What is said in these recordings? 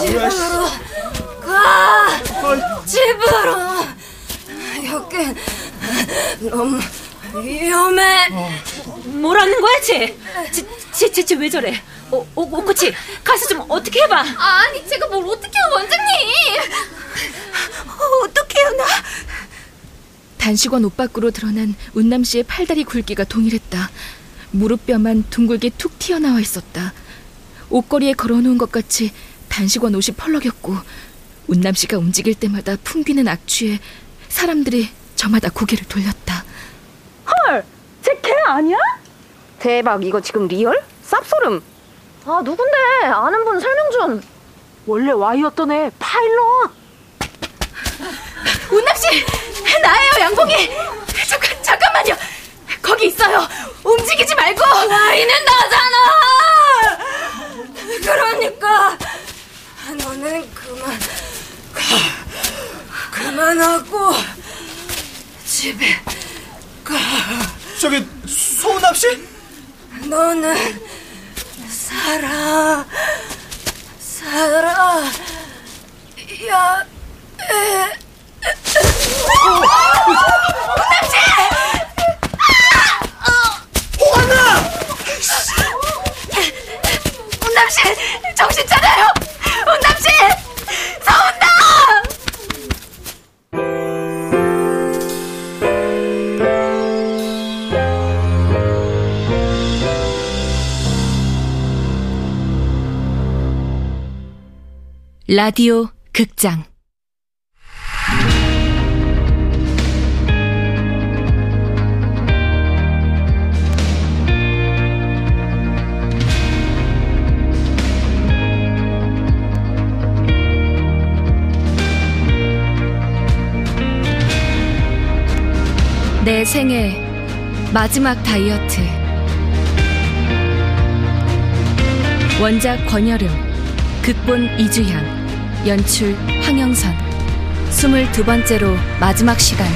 집으로 가. 집으로. 여긴 너무 위험해. 뭐라는 거야, 쟤? 쟤, 쟤, 쟤왜 저래? 어, 어, 오코치, 가서 좀 어떻게 해봐. 아니, 제가 뭘 어떻게 해요, 원장님. 어, 어떡해요, 나. 단식원 옷 밖으로 드러난 운남 씨의 팔다리 굵기가 동일했다. 무릎뼈만 둥글게 툭 튀어나와 있었다. 옷걸이에 걸어놓은 것 같이 단식원 옷이 펄럭였고 운남 씨가 움직일 때마다 풍기는 악취에 사람들이 저마다 고개를 돌렸다. 헐, 쟤 걔 아니야? 대박, 이거 지금 real? 쌉소름. 아, 누군데? 아는 분 설명 좀. 원래 Y였던 애 파일럿. 운남 씨, 나예요, 양봉이. 잠깐, 잠깐만요. 거기 있어요. 움직이지 말고. 와이는 나잖아. 그러니까 너는 그만 가. 그만하고 집에 가. 저기 소은합 씨? 너는 살아 살아 야 에. 운남씨 정신 차려요! 운남씨 서운다! 라디오 극장 생애 마지막 다이어트. 원작 권여름 극본 이주향 연출 황영선. 스물두 번째로 마지막 시간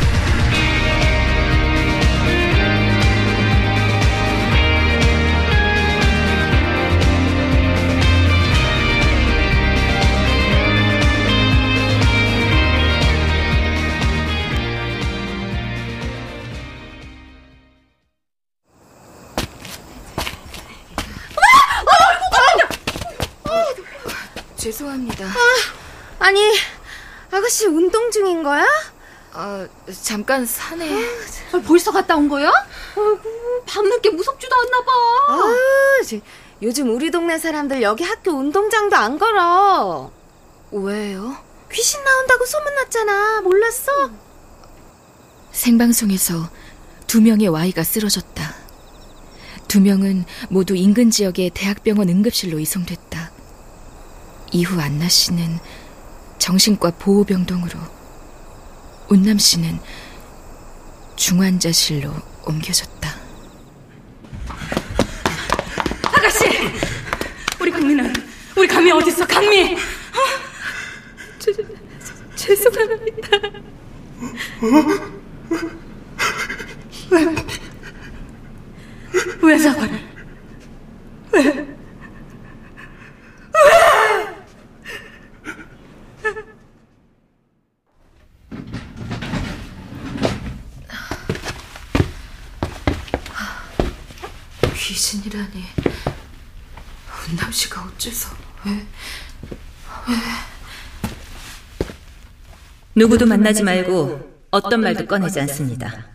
아가씨 운동 중인 거야? 아, 잠깐 산에 아, 벌써 갔다 온 거야? 아이고, 밤늦게 무섭지도 않나 봐. 아, 저, 요즘 우리 동네 사람들 여기 학교 운동장도 안 걸어. 왜요? 귀신 나온다고 소문났잖아. 몰랐어? 생방송에서 두 명의 Y가 쓰러졌다. 두 명은 모두 인근 지역의 대학병원 응급실로 이송됐다. 이후 안나 씨는 정신과 보호병동으로, 운남 씨는 중환자실로 옮겨졌다. 아가씨, 우리 강미는 우리 강미 어디 있어? 강미. 어? 저, 저, 죄송합니다. 왜? 왜 사과를? 왜? 귀신이라니. 운남 씨가 어째서, 왜? 누구도 만나지 말고 어떤 말도 꺼내지 않습니다.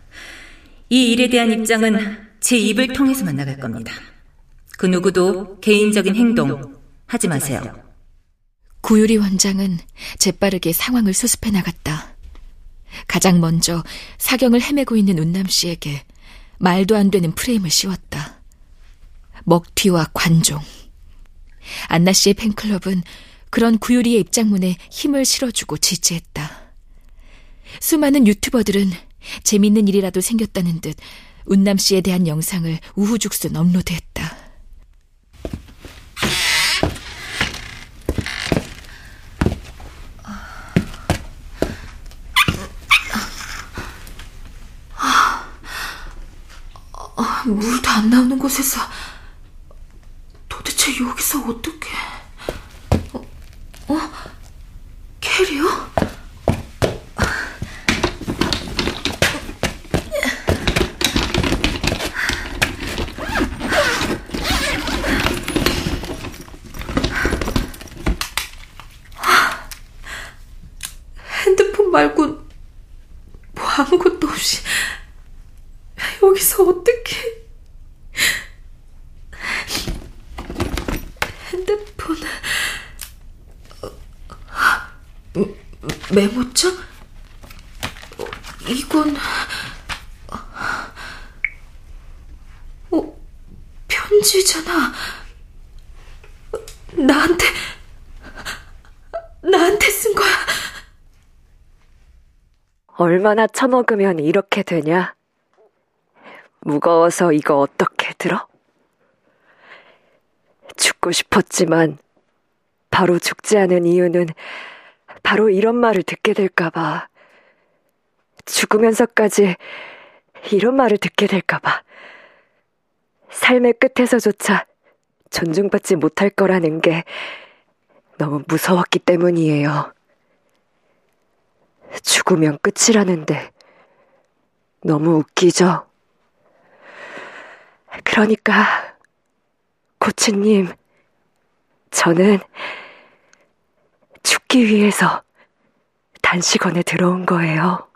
이 일에 대한 입장은 제 입을 통해서 만 나갈 겁니다. 그 누구도 개인적인 행동 하지 마세요. 구유리 원장은 재빠르게 상황을 수습해 나갔다. 가장 먼저 사경을 헤매고 있는 운남 씨에게 말도 안 되는 프레임을 씌웠다. 먹튀와 관종. 안나 씨의 팬클럽은 그런 구유리의 입장문에 힘을 실어주고 지지했다. 수많은 유튜버들은 재밌는 일이라도 생겼다는 듯 운남 씨에 대한 영상을 우후죽순 업로드했다. 물도 안 나오는 곳에서 도 대체 여기서 어떻게... 어? 어? 캐리어? 핸드폰 말고 뭐 아무것도 없이 여기서 어떻게 핸드폰 어, 메모장? 어, 이건 어, 편지잖아 나한테 나한테 쓴 거야 얼마나 처먹으면 이렇게 되냐? 무거워서 이거 어떻게 들어? 죽고 싶었지만 바로 죽지 않은 이유는 바로 이런 말을 듣게 될까봐. 죽으면서까지 이런 말을 듣게 될까봐. 삶의 끝에서조차 존중받지 못할 거라는 게 너무 무서웠기 때문이에요. 죽으면 끝이라는데 너무 웃기죠? 그러니까, 고추님, 저는 죽기 위해서 단식원에 들어온 거예요.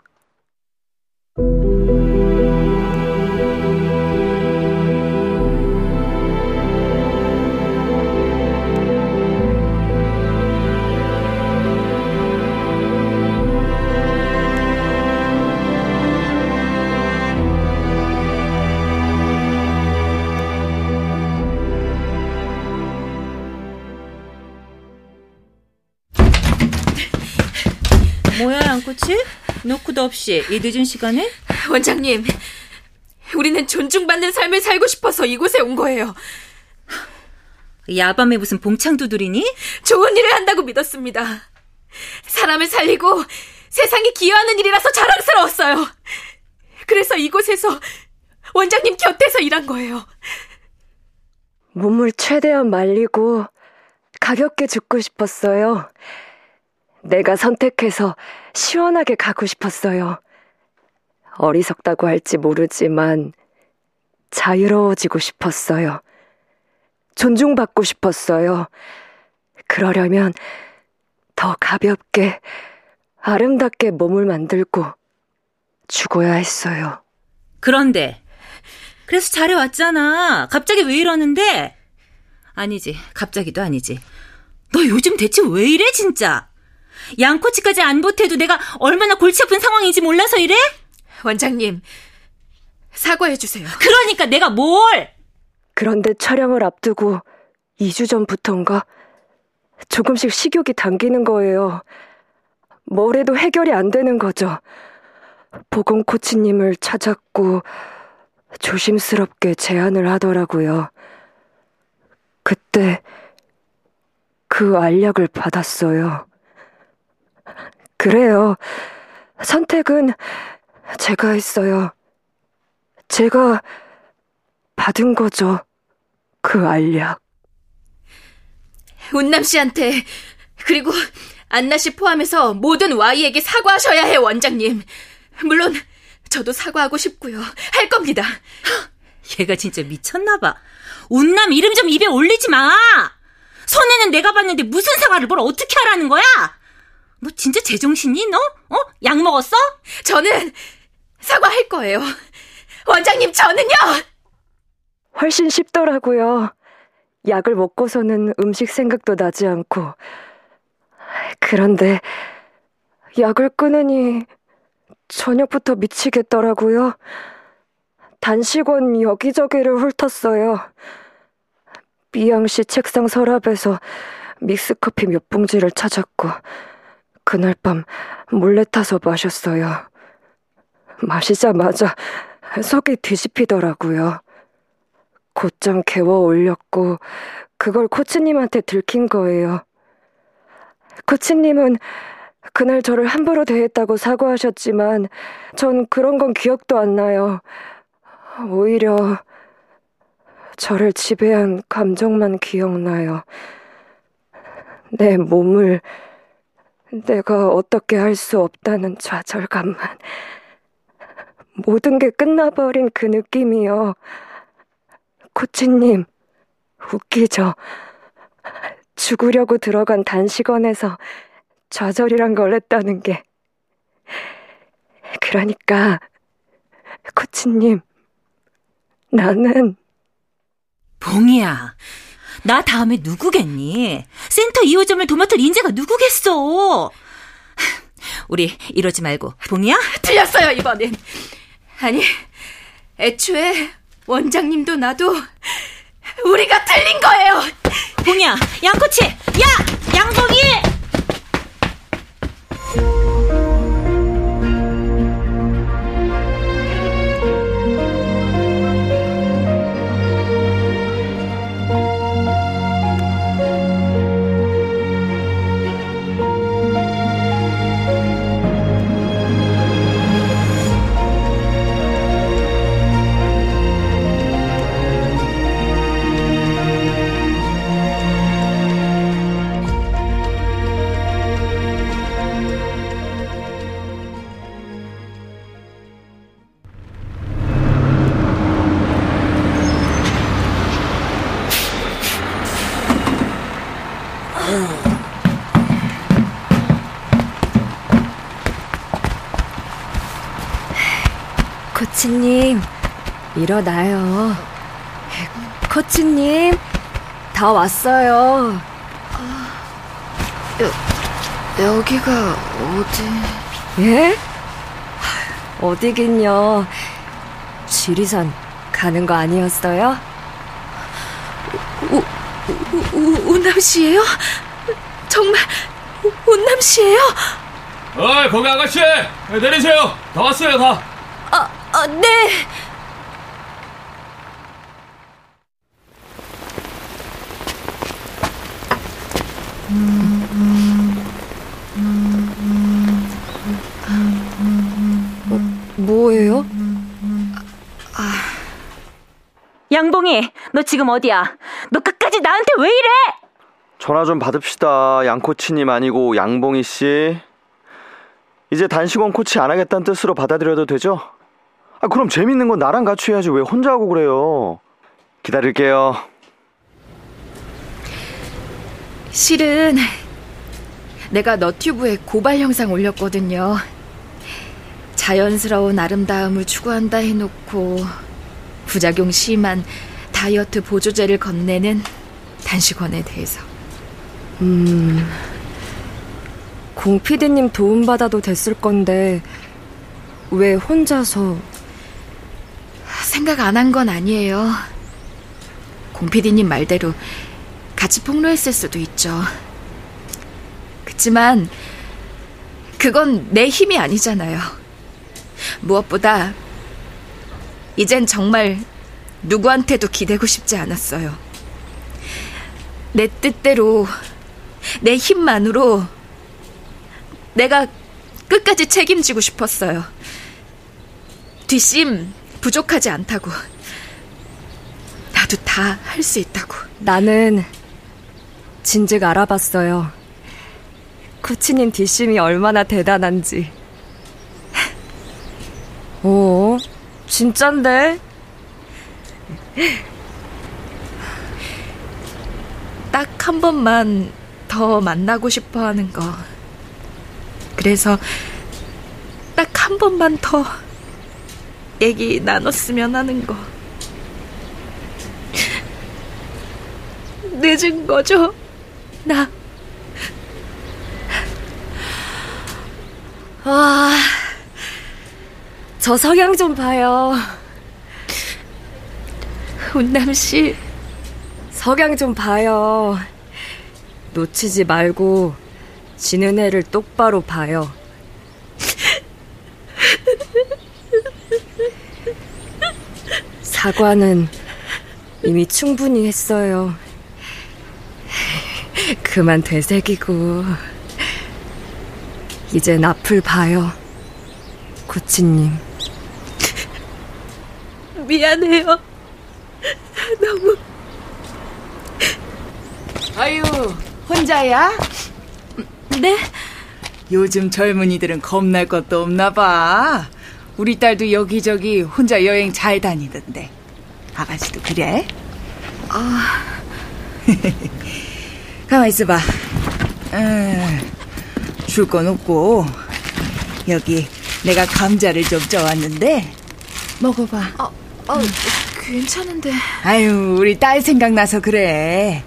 노크도 없이 이 늦은 시간에? 원장님, 우리는 존중받는 삶을 살고 싶어서 이곳에 온 거예요. 야밤에 무슨 봉창 두드리니? 좋은 일을 한다고 믿었습니다. 사람을 살리고 세상에 기여하는 일이라서 자랑스러웠어요. 그래서 이곳에서 원장님 곁에서 일한 거예요. 몸을 최대한 말리고 가볍게 죽고 싶었어요. 내가 선택해서 시원하게 가고 싶었어요. 어리석다고 할지 모르지만 자유로워지고 싶었어요. 존중받고 싶었어요. 그러려면 더 가볍게, 아름답게 몸을 만들고 죽어야 했어요. 그런데, 그래서 잘해왔잖아. 갑자기 왜 이러는데? 아니지, 갑자기도 아니지. 너 요즘 대체 왜 이래, 진짜? 양코치까지 안 보태도 내가 얼마나 골치 아픈 상황인지 몰라서 이래? 원장님, 사과해주세요. 그러니까 내가 뭘! 그런데 촬영을 앞두고 2주 전부터인가 조금씩 식욕이 당기는 거예요. 뭘 해도 해결이 안 되는 거죠. 보건 코치님을 찾았고 조심스럽게 제안을 하더라고요. 그때 그 알약을 받았어요. 그래요. 선택은 제가 했어요. 제가 받은 거죠. 그 알약. 운남 씨한테 그리고 안나 씨 포함해서 모든 Y에게 사과하셔야 해 원장님. 물론 저도 사과하고 싶고요. 할 겁니다. 얘가 진짜 미쳤나 봐. 운남 이름 좀 입에 올리지 마! 손해는 내가 봤는데 무슨 사과를 뭘 어떻게 하라는 거야? 너 진짜 제정신이 너? 어? 약 먹었어? 저는 사과할 거예요. 원장님 저는요. 훨씬 쉽더라고요. 약을 먹고서는 음식 생각도 나지 않고. 그런데 약을 끊으니 저녁부터 미치겠더라고요. 단식원 여기저기를 훑었어요. 미양 씨 책상 서랍에서 믹스커피 몇 봉지를 찾았고, 그날 밤 몰래 타서 마셨어요. 마시자마자 속이 뒤집히더라고요. 곧장 개워 올렸고, 그걸 코치님한테 들킨 거예요. 코치님은 그날 저를 함부로 대했다고 사과하셨지만, 전 그런 건 기억도 안 나요. 오히려 저를 지배한 감정만 기억나요. 내 몸을 내가 어떻게 할 수 없다는 좌절감만. 모든 게 끝나버린 그 느낌이요. 코치님, 웃기죠? 죽으려고 들어간 단식원에서 좌절이란 걸 했다는 게. 그러니까, 코치님, 나는 봉이야. 나 다음에 누구겠니? 센터 2호점을 도맡을 인재가 누구겠어? 우리 이러지 말고 봉이야? 틀렸어요, 이번엔. 아니, 애초에 원장님도 나도 우리가 틀린 거예요. 봉이야, 양코치! 야! 양봉이! 일어나요. 코치님, 다 왔어요. 여기가 어디? 예? 어디긴요. 지리산 가는 거 아니었어요? 운남 씨예요? 정말 운남 씨예요? 어이, 거기 아가씨! 내리세요! 다 왔어요, 다! 아, 아, 네. 양봉이, 너 지금 어디야? 너 끝까지 나한테 왜 이래? 전화 좀 받읍시다. 양코치님 아니고 양봉이 씨. 이제 단식원 코치 안 하겠다는 뜻으로 받아들여도 되죠? 아, 그럼 재밌는 건 나랑 같이 해야지 왜 혼자 하고 그래요? 기다릴게요. 실은 내가 너튜브에 고발 영상 올렸거든요. 자연스러운 아름다움을 추구한다 해놓고 부작용 심한 다이어트 보조제를 건네는 단식원에 대해서. 음, 공피디님 도움받아도 됐을 건데, 왜 혼자서, 생각 안 한 건 아니에요. 공피디님 말대로 같이 폭로했을 수도 있죠. 그치만 그건 내 힘이 아니잖아요. 무엇보다 이젠 정말 누구한테도 기대고 싶지 않았어요. 내 뜻대로 내 힘만으로 내가 끝까지 책임지고 싶었어요. 뒷심 부족하지 않다고. 나도 다 할 수 있다고. 나는 진즉 알아봤어요. 코치님 뒷심이 얼마나 대단한지. 오, 진짠데? 딱 한 번만 더 만나고 싶어 하는 거. 그래서 딱 한 번만 더 얘기 나눴으면 하는 거. 늦은 거죠? 나. 와, 저 성향 좀 봐요. 운남 씨, 석양 좀 봐요. 놓치지 말고 지는 애를 똑바로 봐요. 사과는 이미 충분히 했어요. 그만 되새기고 이젠 앞을 봐요. 코치님. 미안해요. 너무. 아유, 혼자야? 네? 요즘 젊은이들은 겁날 것도 없나 봐. 우리 딸도 여기저기 혼자 여행 잘 다니던데. 아가씨도 그래? 아. 가만 있어봐. 음, 줄건 없고 여기 내가 감자를 좀 쪄왔는데 먹어봐. 아, 아 괜찮은데. 아유, 우리 딸 생각나서 그래.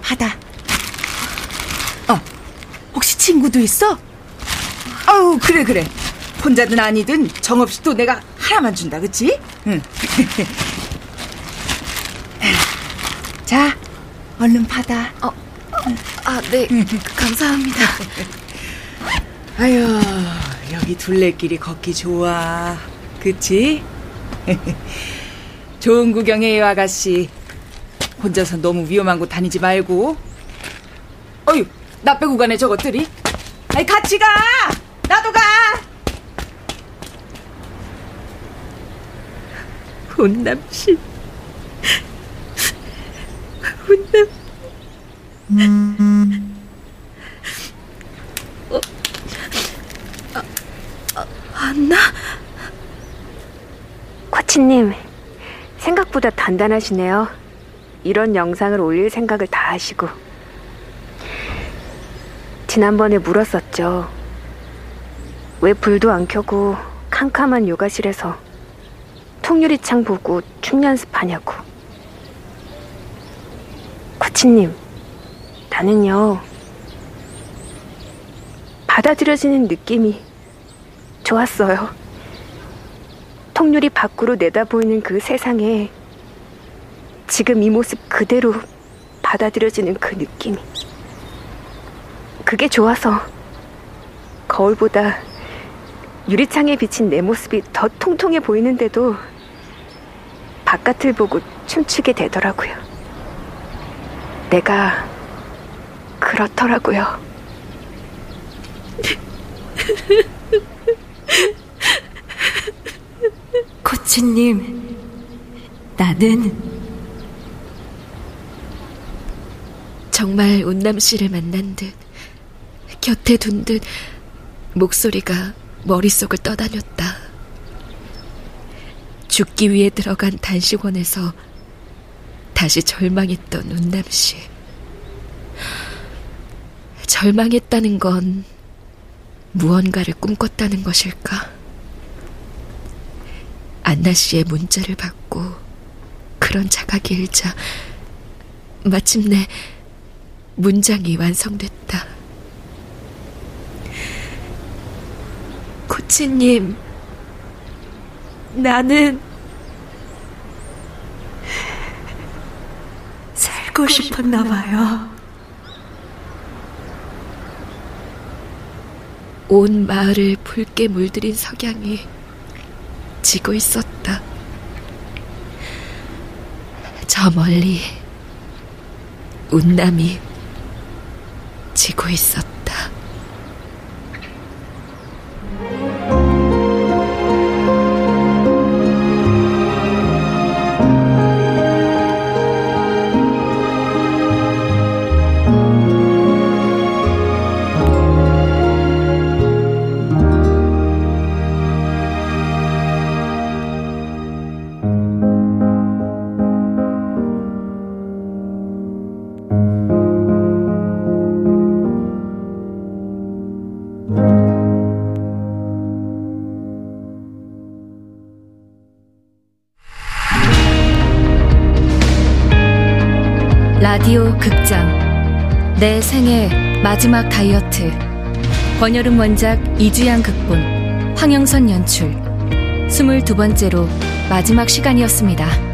받아. 어, 혹시 친구도 있어? 아우, 그래, 그래. 혼자든 아니든 정없이 또 내가 하나만 준다, 그치? 응. 자, 얼른 받아. 어, 아, 네, 감사합니다. 아유, 여기 둘레길이 걷기 좋아. 그치? 좋은 구경해요, 아가씨. 혼자서 너무 위험한 곳 다니지 말고. 어휴, 나 빼고 가네, 저것들이. 아이, 같이 가! 나도 가! 혼남씨. 혼남. 어, 아, 아, 안나? 코치님, 생각보다 단단하시네요. 이런 영상을 올릴 생각을 다 하시고. 지난번에 물었었죠. 왜 불도 안 켜고 캄캄한 요가실에서 통유리창 보고 춤 연습하냐고. 코치님, 나는요, 받아들여지는 느낌이 좋았어요. 통유리 밖으로 내다보이는 그 세상에 지금 이 모습 그대로 받아들여지는 그 느낌이. 그게 좋아서 거울보다 유리창에 비친 내 모습이 더 통통해 보이는데도 바깥을 보고 춤추게 되더라고요. 내가 그렇더라고요. 코치님, 나는 정말 운남 씨를 만난 듯 곁에 둔 듯 목소리가 머릿속을 떠다녔다. 죽기 위해 들어간 단식원에서 다시 절망했던 운남 씨. 절망했다는 건 무언가를 꿈꿨다는 것일까? 안나 씨의 문자를 받고 그런 자각이 일자 마침내 문장이 완성됐다. 코치님, 나는 살고 싶었나 봐요. 온 마을을 붉게 물들인 석양이 지고 있었다. 저 멀리 운남이 지고 있었다. 생애 마지막 다이어트 권여름 원작 이주양 극본 황영선 연출 22번째로 마지막 시간이었습니다.